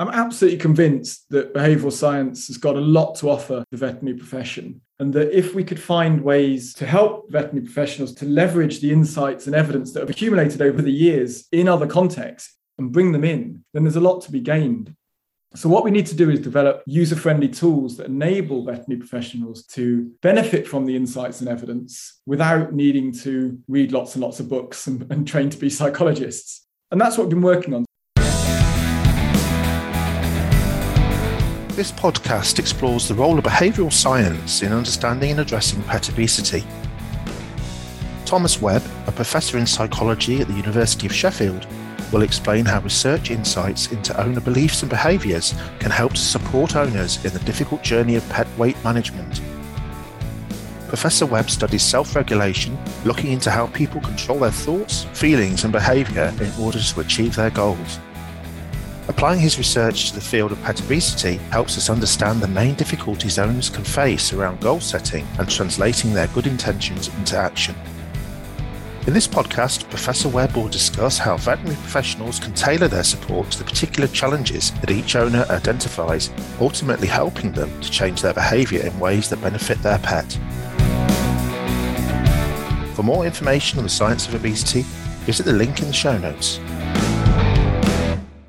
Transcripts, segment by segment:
I'm absolutely convinced that behavioral science has got a lot to offer the veterinary profession. And that if we could find ways to help veterinary professionals to leverage the insights and evidence that have accumulated over the years in other contexts and bring them in, then there's a lot to be gained. So, what we need to do is develop user friendly tools that enable veterinary professionals to benefit from the insights and evidence without needing to read lots and lots of books and, and train to be psychologists. And that's what we've been working on. This podcast explores the role of behavioural science in understanding and addressing pet obesity. Thomas Webb, a professor in psychology at the University of Sheffield, will explain how research insights into owner beliefs and behaviours can help to support owners in the difficult journey of pet weight management. Professor Webb studies self regulation, looking into how people control their thoughts, feelings, and behaviour in order to achieve their goals. Applying his research to the field of pet obesity helps us understand the main difficulties owners can face around goal setting and translating their good intentions into action. In this podcast, Professor Webb will discuss how veterinary professionals can tailor their support to the particular challenges that each owner identifies, ultimately helping them to change their behaviour in ways that benefit their pet. For more information on the science of obesity, visit the link in the show notes.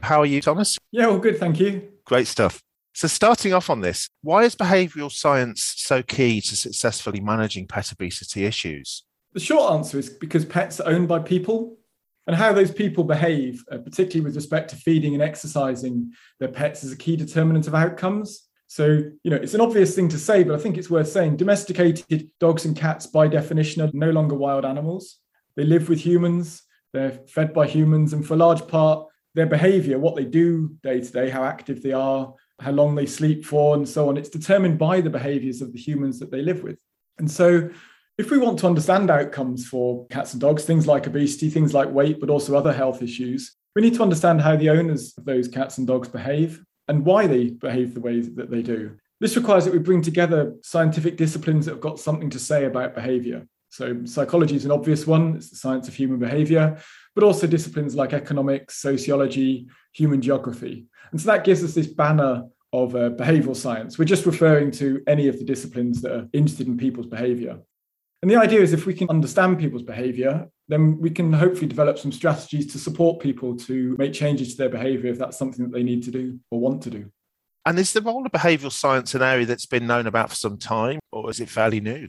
How are you, Thomas? Yeah, all good, thank you. Great stuff. So, starting off on this, why is behavioural science so key to successfully managing pet obesity issues? The short answer is because pets are owned by people and how those people behave, uh, particularly with respect to feeding and exercising their pets, is a key determinant of outcomes. So, you know, it's an obvious thing to say, but I think it's worth saying domesticated dogs and cats, by definition, are no longer wild animals. They live with humans, they're fed by humans, and for a large part, their behavior, what they do day to day, how active they are, how long they sleep for, and so on, it's determined by the behaviors of the humans that they live with. And so, if we want to understand outcomes for cats and dogs, things like obesity, things like weight, but also other health issues, we need to understand how the owners of those cats and dogs behave and why they behave the way that they do. This requires that we bring together scientific disciplines that have got something to say about behavior. So, psychology is an obvious one, it's the science of human behavior, but also disciplines like economics, sociology, human geography. And so that gives us this banner of uh, behavioral science. We're just referring to any of the disciplines that are interested in people's behavior. And the idea is if we can understand people's behavior, then we can hopefully develop some strategies to support people to make changes to their behavior if that's something that they need to do or want to do. And is the role of behavioural science an area that's been known about for some time, or is it fairly new?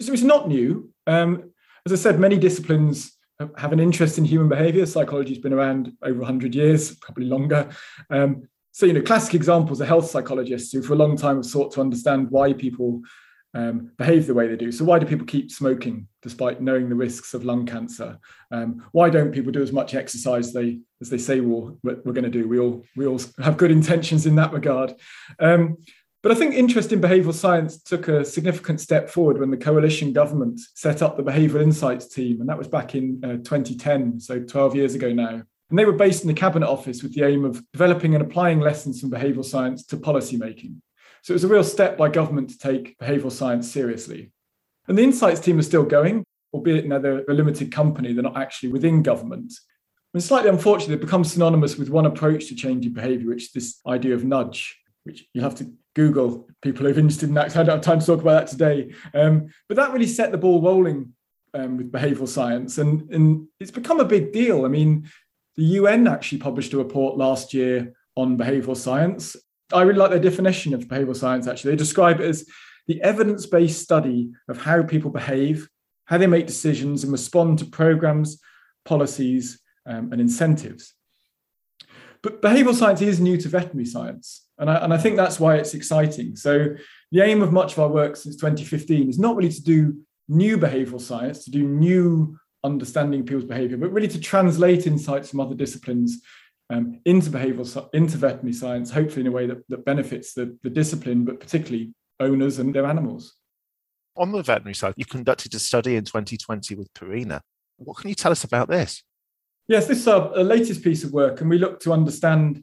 So it's not new. Um, as I said, many disciplines have an interest in human behavior. Psychology has been around over 100 years, probably longer. Um, so, you know, classic examples are health psychologists who for a long time have sought to understand why people um, behave the way they do. So why do people keep smoking despite knowing the risks of lung cancer? Um, why don't people do as much exercise they as they say we'll, we're, we're going to do? We all we all have good intentions in that regard. Um, but I think interest in behavioural science took a significant step forward when the coalition government set up the Behavioural Insights team, and that was back in uh, 2010, so 12 years ago now. And they were based in the Cabinet Office with the aim of developing and applying lessons from behavioural science to policy making. So it was a real step by government to take behavioural science seriously. And the insights team is still going, albeit now they're a limited company, they're not actually within government. And slightly unfortunately, they've become synonymous with one approach to changing behaviour, which is this idea of nudge, which you have to Google people who are interested in that. I don't have time to talk about that today. Um, but that really set the ball rolling um, with behavioural science. And, and it's become a big deal. I mean, the UN actually published a report last year on behavioural science. I really like their definition of behavioral science, actually. They describe it as the evidence based study of how people behave, how they make decisions, and respond to programs, policies, um, and incentives. But behavioral science is new to veterinary science. And I, and I think that's why it's exciting. So, the aim of much of our work since 2015 is not really to do new behavioral science, to do new understanding of people's behavior, but really to translate insights from other disciplines um, into behavioral into veterinary science, hopefully in a way that, that benefits the, the discipline, but particularly owners and their animals. On the veterinary side, you conducted a study in 2020 with Purina. What can you tell us about this? Yes, this is our, our latest piece of work, and we look to understand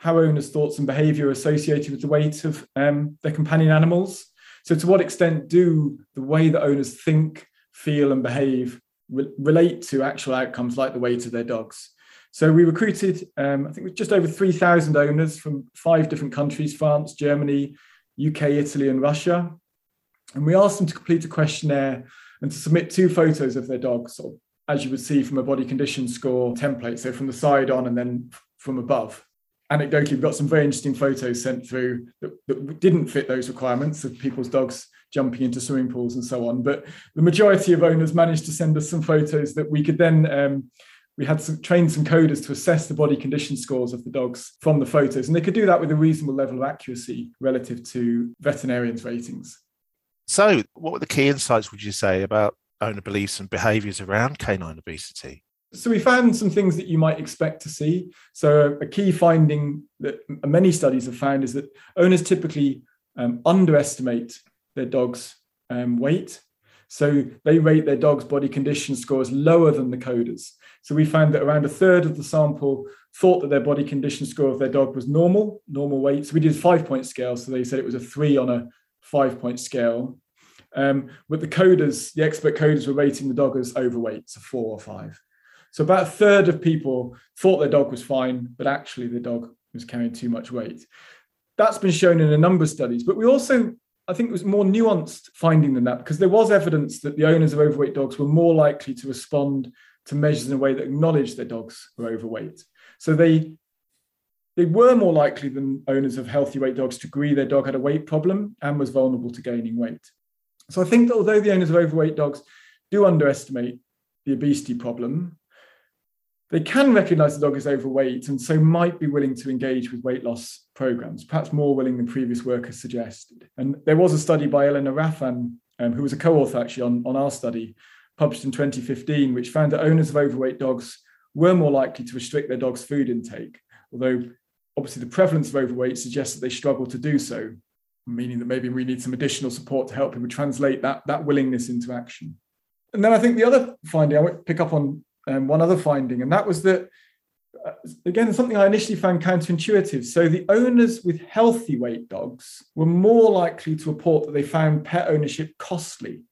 how owners' thoughts and behaviour are associated with the weight of um, their companion animals. So, to what extent do the way that owners think, feel, and behave re- relate to actual outcomes like the weight of their dogs? So we recruited, um, I think, just over 3,000 owners from five different countries France, Germany, UK, Italy, and Russia. And we asked them to complete a questionnaire and to submit two photos of their dogs, sort of, as you would see from a body condition score template, so from the side on and then from above. Anecdotally, we've got some very interesting photos sent through that, that didn't fit those requirements of people's dogs jumping into swimming pools and so on. But the majority of owners managed to send us some photos that we could then um, we had some trained some coders to assess the body condition scores of the dogs from the photos, and they could do that with a reasonable level of accuracy relative to veterinarians' ratings. So, what were the key insights would you say about owner beliefs and behaviours around canine obesity? So we found some things that you might expect to see. So a key finding that many studies have found is that owners typically um, underestimate their dog's um, weight. So they rate their dog's body condition scores lower than the coders. So we found that around a third of the sample thought that their body condition score of their dog was normal, normal weight. So we did a five point scale. So they said it was a three on a five point scale. Um, with the coders, the expert coders were rating the dog as overweight, so four or five. So about a third of people thought their dog was fine, but actually the dog was carrying too much weight. That's been shown in a number of studies, but we also I think it was more nuanced finding than that because there was evidence that the owners of overweight dogs were more likely to respond to measures in a way that acknowledged their dogs were overweight. So they they were more likely than owners of healthy weight dogs to agree their dog had a weight problem and was vulnerable to gaining weight. So I think that although the owners of overweight dogs do underestimate the obesity problem, they can recognize the dog is overweight and so might be willing to engage with weight loss programs, perhaps more willing than previous work has suggested. And there was a study by Eleanor Raffan, um, who was a co author actually on, on our study, published in 2015, which found that owners of overweight dogs were more likely to restrict their dog's food intake, although obviously the prevalence of overweight suggests that they struggle to do so, meaning that maybe we need some additional support to help people translate that, that willingness into action. And then I think the other finding I would pick up on um, one other finding, and that was that uh, again something I initially found counterintuitive. So the owners with healthy weight dogs were more likely to report that they found pet ownership costly.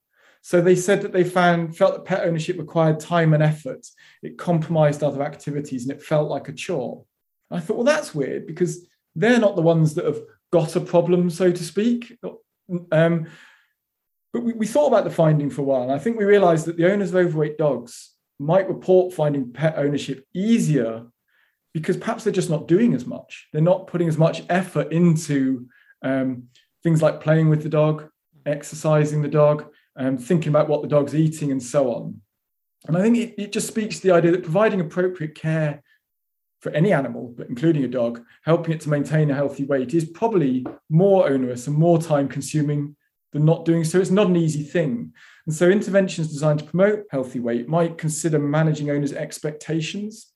So they said that they found felt that pet ownership required time and effort. It compromised other activities, and it felt like a chore. I thought, well, that's weird because they're not the ones that have got a problem, so to speak. Um, but we, we, thought about the finding for a while, and I think we realized that the owners of overweight dogs might report finding pet ownership easier because perhaps they're just not doing as much. They're not putting as much effort into um, things like playing with the dog, exercising the dog, um, thinking about what the dog's eating, and so on. And I think it, it just speaks to the idea that providing appropriate care for any animal, but including a dog, helping it to maintain a healthy weight is probably more onerous and more time consuming than not doing so. It's not an easy thing. And so interventions designed to promote healthy weight might consider managing owners' expectations.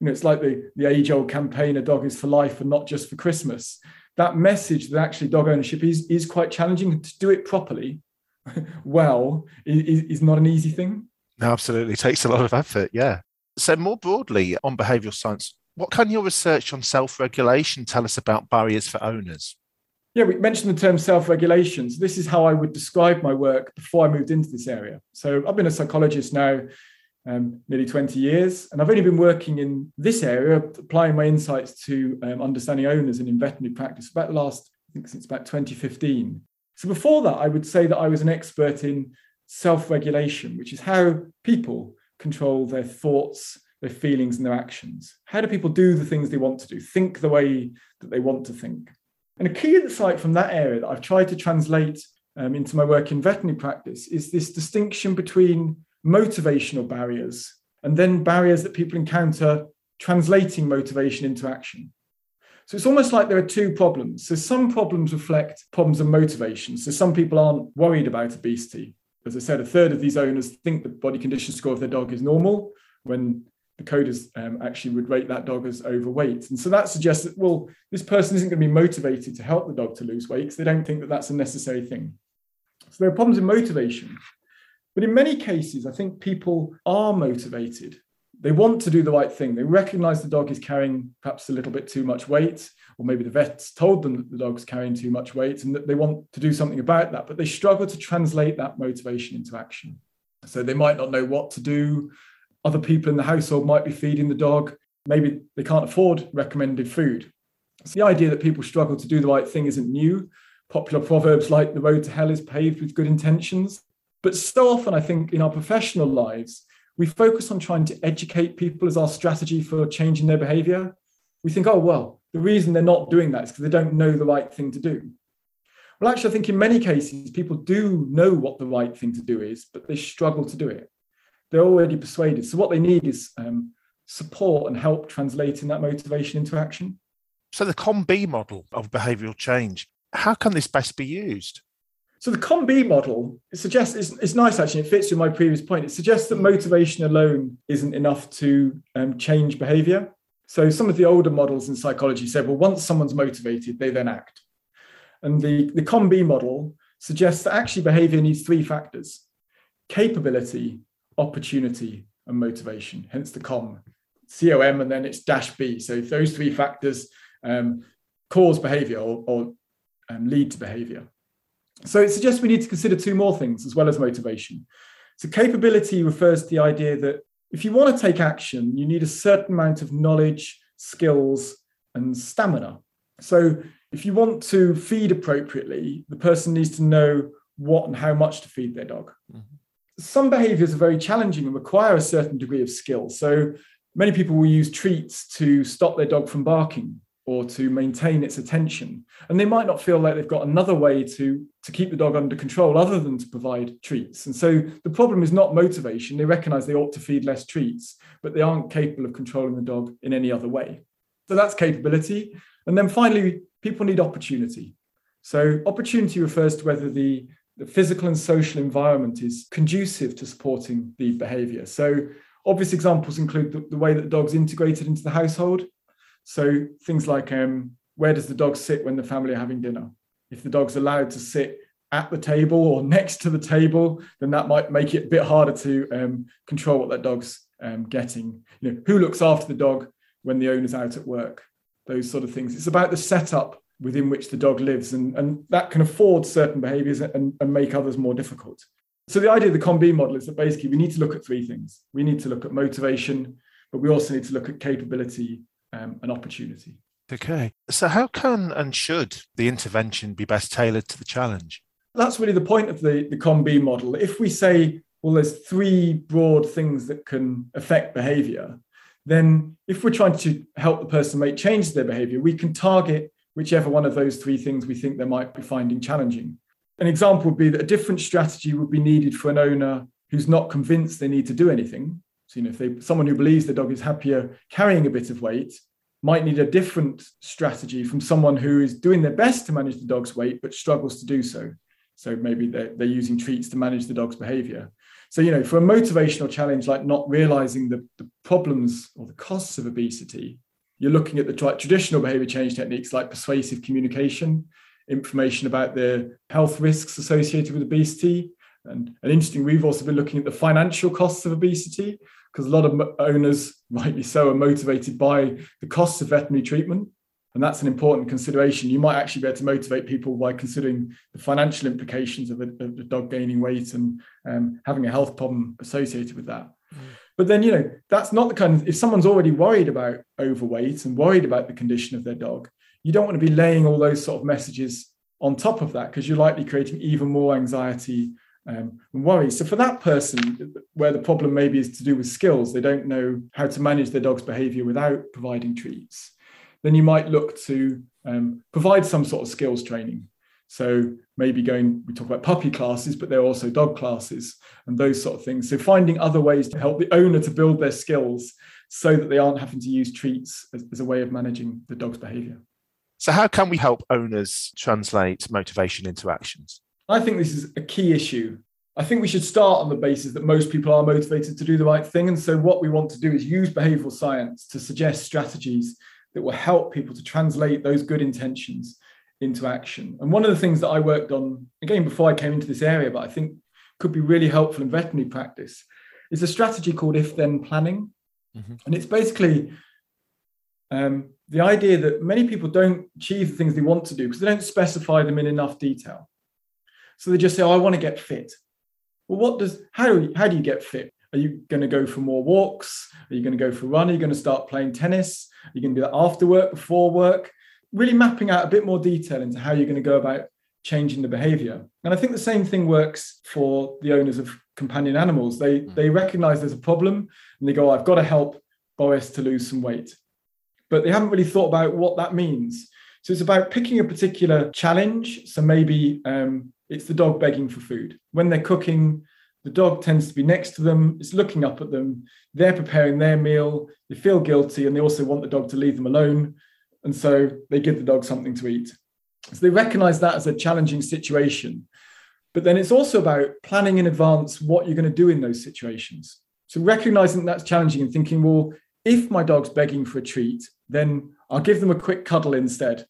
You know, it's like the, the age-old campaign, a dog is for life and not just for Christmas. That message that actually dog ownership is, is quite challenging. To do it properly, well, is, is not an easy thing. No, absolutely. It takes a lot of effort, yeah. So more broadly on behavioural science, what can your research on self-regulation tell us about barriers for owners? Yeah, we mentioned the term self regulation. So, this is how I would describe my work before I moved into this area. So, I've been a psychologist now um, nearly 20 years, and I've only been working in this area, applying my insights to um, understanding owners and in veterinary practice about the last, I think, since about 2015. So, before that, I would say that I was an expert in self regulation, which is how people control their thoughts, their feelings, and their actions. How do people do the things they want to do, think the way that they want to think? And a key insight from that area that I've tried to translate um, into my work in veterinary practice is this distinction between motivational barriers and then barriers that people encounter translating motivation into action. So it's almost like there are two problems. So some problems reflect problems of motivation. So some people aren't worried about obesity. As I said, a third of these owners think the body condition score of their dog is normal when coders um, actually would rate that dog as overweight. And so that suggests that, well, this person isn't going to be motivated to help the dog to lose weight because they don't think that that's a necessary thing. So there are problems in motivation. But in many cases, I think people are motivated. They want to do the right thing. They recognize the dog is carrying perhaps a little bit too much weight, or maybe the vet's told them that the dog's carrying too much weight and that they want to do something about that, but they struggle to translate that motivation into action. So they might not know what to do other people in the household might be feeding the dog. Maybe they can't afford recommended food. So the idea that people struggle to do the right thing isn't new. Popular proverbs like the road to hell is paved with good intentions. But so often, I think in our professional lives, we focus on trying to educate people as our strategy for changing their behavior. We think, oh, well, the reason they're not doing that is because they don't know the right thing to do. Well, actually, I think in many cases, people do know what the right thing to do is, but they struggle to do it. They're already persuaded. So, what they need is um, support and help translating that motivation into action. So, the COM-B model of behavioural change, how can this best be used? So the COM-B model it suggests it's, it's, nice actually. It fits with my previous point. It suggests that motivation alone isn't enough to um, change behaviour. So some of the older models in psychology said, well, once someone's motivated, they then act. And the, the COM-B model suggests that actually behavior needs three factors capability, opportunity, and motivation, hence the COM. COM, and then it's dash B. So those three factors um, cause behavior or, or um, lead to behavior. So it suggests we need to consider two more things as well as motivation. So capability refers to the idea that if you want to take action, you need a certain amount of knowledge, skills, and stamina. So if you want to feed appropriately, the person needs to know what and how much to feed their dog. Mm-hmm. Some behaviors are very challenging and require a certain degree of skill. So many people will use treats to stop their dog from barking or to maintain its attention. And they might not feel like they've got another way to, to keep the dog under control other than to provide treats. And so the problem is not motivation. They recognize they ought to feed less treats, but they aren't capable of controlling the dog in any other way. So that's capability. And then finally, people need opportunity. So opportunity refers to whether the, the physical and social environment is conducive to supporting the behavior. So obvious examples include the, the way that the dog's integrated into the household. So things like um, where does the dog sit when the family are having dinner? If the dog's allowed to sit at the table or next to the table, then that might make it a bit harder to um, control what that dog's um, getting. You know, who looks after the dog when the owner's out at work? Those sort of things. It's about the setup within which the dog lives, and, and that can afford certain behaviors and, and make others more difficult. So the idea of the COM-B model is that basically we need to look at three things. We need to look at motivation, but we also need to look at capability um, an opportunity. Okay. So, how can and should the intervention be best tailored to the challenge? That's really the point of the, the COM-B model. If we say, well, there's three broad things that can affect behavior, then if we're trying to help the person make change to their behavior, we can target whichever one of those three things we think they might be finding challenging. An example would be that a different strategy would be needed for an owner who's not convinced they need to do anything so, you know, if they someone who believes the dog is happier carrying a bit of weight might need a different strategy from someone who is doing their best to manage the dog's weight but struggles to do so. So maybe they're, they're using treats to manage the dog's behavior. So, you know, for a motivational challenge like not realizing the, the problems or the costs of obesity, you're looking at the traditional behavior change techniques like persuasive communication, information about the health risks associated with obesity. And, and interesting, we've also been looking at the financial costs of obesity because a lot of owners, rightly so, are motivated by the costs of veterinary treatment. And that's an important consideration. You might actually be able to motivate people by considering the financial implications of a, of a dog gaining weight and um, having a health problem associated with that. Mm. But then, you know, that's not the kind of, if someone's already worried about overweight and worried about the condition of their dog, you don't want to be laying all those sort of messages on top of that because you're likely creating even more anxiety um, and worry. So for that person, where the problem maybe is to do with skills, they don't know how to manage their dog's behavior without providing treats, then you might look to um, provide some sort of skills training. So maybe going, we talk about puppy classes, but there are also dog classes and those sort of things. So finding other ways to help the owner to build their skills so that they aren't having to use treats as, as a way of managing the dog's behavior. So how can we help owners translate motivation into actions? I think this is a key issue. I think we should start on the basis that most people are motivated to do the right thing. And so, what we want to do is use behavioral science to suggest strategies that will help people to translate those good intentions into action. And one of the things that I worked on, again, before I came into this area, but I think could be really helpful in veterinary practice, is a strategy called if then planning. Mm-hmm. And it's basically um, the idea that many people don't achieve the things they want to do because they don't specify them in enough detail. So they just say, oh, I want to get fit. Well, what does how do you, how do you get fit? Are you going to go for more walks? Are you going to go for a run? Are you going to start playing tennis? Are you going to do that after work, before work? Really mapping out a bit more detail into how you're going to go about changing the behavior. And I think the same thing works for the owners of companion animals. They mm. they recognize there's a problem and they go, I've got to help Boris to lose some weight. But they haven't really thought about what that means. So it's about picking a particular challenge. So maybe um, it's the dog begging for food. When they're cooking, the dog tends to be next to them, it's looking up at them. They're preparing their meal. They feel guilty and they also want the dog to leave them alone. And so they give the dog something to eat. So they recognize that as a challenging situation. But then it's also about planning in advance what you're going to do in those situations. So recognizing that's challenging and thinking, well, if my dog's begging for a treat, then I'll give them a quick cuddle instead.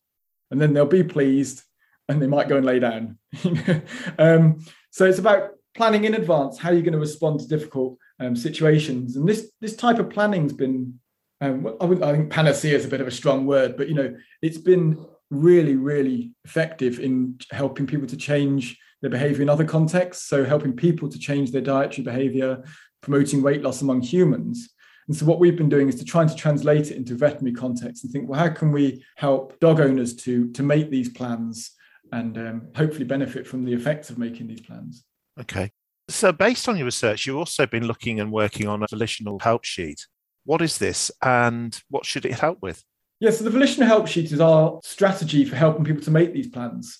And then they'll be pleased and they might go and lay down. um, so it's about planning in advance how you're going to respond to difficult um, situations. And this this type of planning's been, um, I, I think panacea is a bit of a strong word, but you know, it's been really, really effective in helping people to change their behavior in other contexts. So, helping people to change their dietary behavior, promoting weight loss among humans. And so, what we've been doing is to try to translate it into veterinary context and think, well, how can we help dog owners to, to make these plans and um, hopefully benefit from the effects of making these plans? Okay. So, based on your research, you've also been looking and working on a volitional help sheet. What is this and what should it help with? Yeah, so the volitional help sheet is our strategy for helping people to make these plans.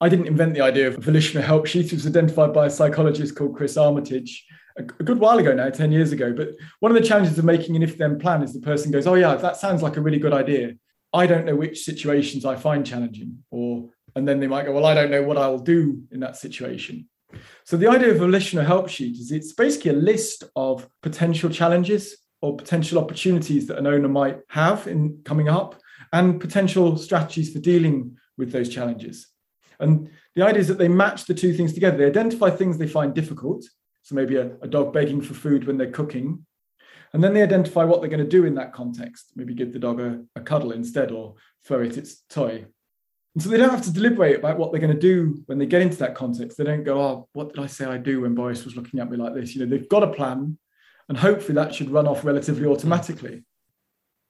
I didn't invent the idea of a volitional help sheet. It was identified by a psychologist called Chris Armitage a, good while ago now, 10 years ago. But one of the challenges of making an if then plan is the person goes, Oh, yeah, that sounds like a really good idea. I don't know which situations I find challenging. Or, and then they might go, Well, I don't know what I'll do in that situation. So the idea of a volitional help sheet is it's basically a list of potential challenges or potential opportunities that an owner might have in coming up and potential strategies for dealing with those challenges. And the idea is that they match the two things together. They identify things they find difficult. So maybe a, a dog begging for food when they're cooking. And then they identify what they're going to do in that context. Maybe give the dog a, a cuddle instead or throw it its toy. And so they don't have to deliberate about what they're going to do when they get into that context. They don't go, oh, what did I say I do when Boris was looking at me like this? You know, they've got a plan and hopefully that should run off relatively automatically.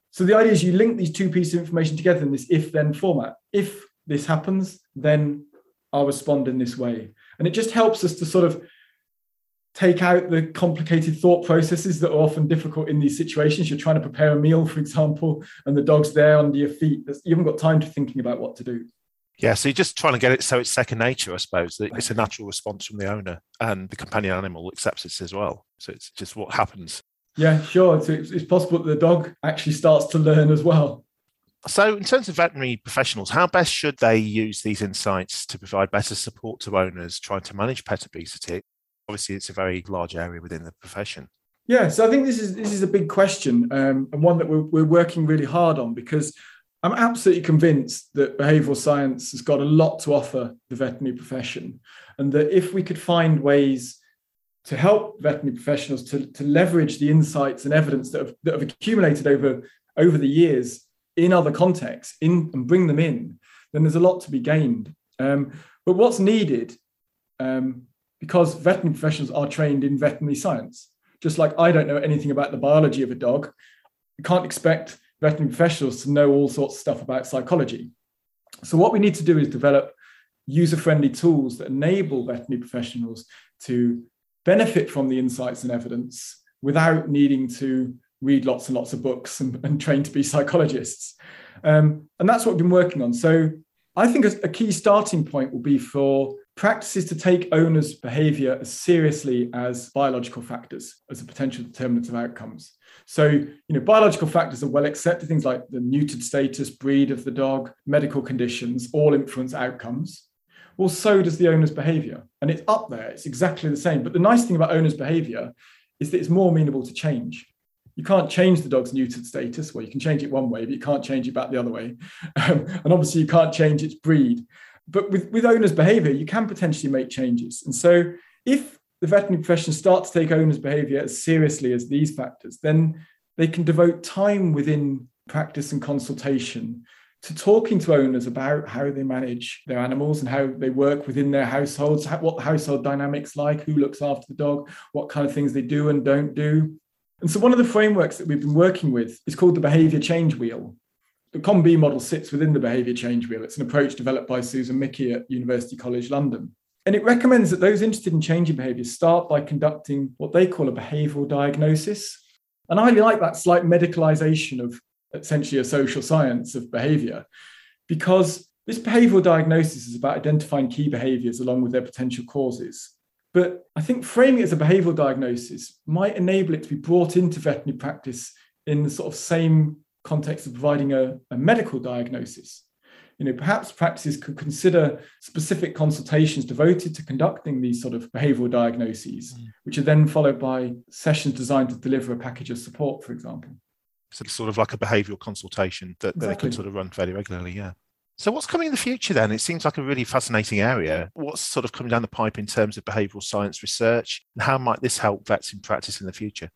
So the idea is you link these two pieces of information together in this if then format. If this happens, then I'll respond in this way. And it just helps us to sort of take out the complicated thought processes that are often difficult in these situations. You're trying to prepare a meal, for example, and the dog's there under your feet. You haven't got time to thinking about what to do. Yeah, so you're just trying to get it so it's second nature, I suppose. It's a natural response from the owner, and the companion animal accepts it as well. So it's just what happens. Yeah, sure. It's, it's possible that the dog actually starts to learn as well. So, in terms of veterinary professionals, how best should they use these insights to provide better support to owners trying to manage pet obesity? Obviously, it's a very large area within the profession. Yeah, so I think this is this is a big question um, and one that we're, we're working really hard on because I'm absolutely convinced that behavioral science has got a lot to offer the veterinary profession, and that if we could find ways to help veterinary professionals to, to leverage the insights and evidence that have, that have accumulated over, over the years in other contexts in, and bring them in, then there's a lot to be gained. Um, but what's needed, um, because veterinary professionals are trained in veterinary science, just like I don't know anything about the biology of a dog, you can't expect veterinary professionals to know all sorts of stuff about psychology. So, what we need to do is develop user friendly tools that enable veterinary professionals to benefit from the insights and evidence without needing to read lots and lots of books and, and train to be psychologists. Um, and that's what we've been working on. So, I think a, a key starting point will be for practices to take owners' behavior as seriously as biological factors as a potential determinant of outcomes. So, you know, biological factors are well accepted. Things like the neutered status, breed of the dog, medical conditions all influence outcomes. Well, so does the owner's behavior. And it's up there, it's exactly the same. But the nice thing about owner's behavior is that it's more amenable to change. You can't change the dog's neutered status. Well, you can change it one way, but you can't change it back the other way. Um, and obviously, you can't change its breed. But with, with owner's behavior, you can potentially make changes. And so, if the veterinary profession start to take owners' behavior as seriously as these factors, then they can devote time within practice and consultation to talking to owners about how they manage their animals and how they work within their households, what the household dynamics like, who looks after the dog, what kind of things they do and don't do. And so one of the frameworks that we've been working with is called the behavior change wheel. The COM-B model sits within the behavior change wheel. It's an approach developed by Susan Michie at University College London. And it recommends that those interested in changing behavior start by conducting what they call a behavioral diagnosis. And I really like that slight medicalization of essentially a social science of behavior, because this behavioral diagnosis is about identifying key behaviors along with their potential causes. But I think framing it as a behavioral diagnosis might enable it to be brought into veterinary practice in the sort of same context of providing a, a medical diagnosis. You know, perhaps practices could consider specific consultations devoted to conducting these sort of behavioral diagnoses, mm. which are then followed by sessions designed to deliver a package of support, for example. So it's sort of like a behavioural consultation that, exactly. that they can sort of run fairly regularly. Yeah. So what's coming in the future then? It seems like a really fascinating area. What's sort of coming down the pipe in terms of behavioural science research, and how might this help vets in practice in the future?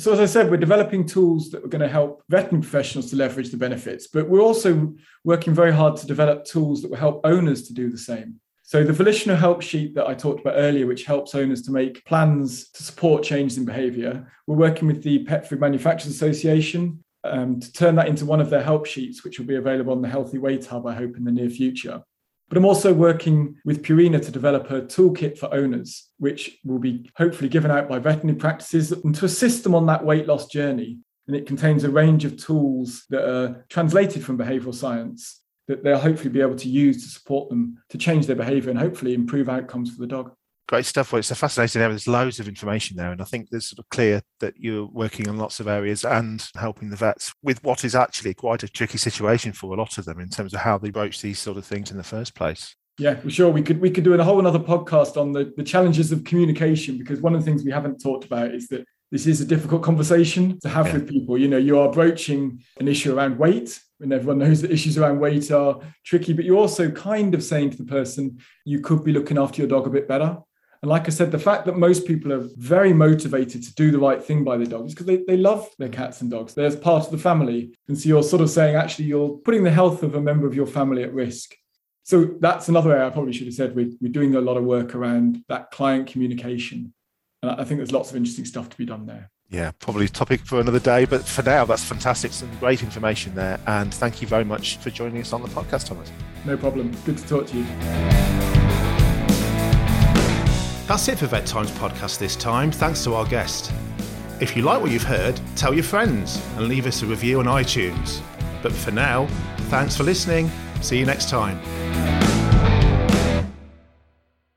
So, as I said, we're developing tools that are going to help veterinary professionals to leverage the benefits, but we're also working very hard to develop tools that will help owners to do the same. So the volitional help sheet that I talked about earlier, which helps owners to make plans to support changes in behaviour, we're working with the Pet Food Manufacturers Association um, to turn that into one of their help sheets, which will be available on the Healthy Weight Hub, I hope, in the near future. But I'm also working with Purina to develop a toolkit for owners, which will be hopefully given out by veterinary practices and to assist them on that weight loss journey. And it contains a range of tools that are translated from behavioral science that they'll hopefully be able to use to support them to change their behavior and hopefully improve outcomes for the dog. Great stuff. Well, it's a fascinating area. There's loads of information there. And I think there's sort of clear that you're working on lots of areas and helping the vets with what is actually quite a tricky situation for a lot of them in terms of how they broach these sort of things in the first place. Yeah, for sure. We could we could do a whole another podcast on the, the challenges of communication because one of the things we haven't talked about is that this is a difficult conversation to have yeah. with people. You know, you are broaching an issue around weight, and everyone knows that issues around weight are tricky, but you're also kind of saying to the person, you could be looking after your dog a bit better. And like I said, the fact that most people are very motivated to do the right thing by their dogs because they, they love their cats and dogs. They're part of the family. And so you're sort of saying, actually, you're putting the health of a member of your family at risk. So that's another area I probably should have said. We're, we're doing a lot of work around that client communication and I think there's lots of interesting stuff to be done there. Yeah, probably topic for another day. But for now, that's fantastic. Some great information there. And thank you very much for joining us on the podcast, Thomas. No problem. Good to talk to you. That's it for Vet Times podcast this time. Thanks to our guest. If you like what you've heard, tell your friends and leave us a review on iTunes. But for now, thanks for listening. See you next time.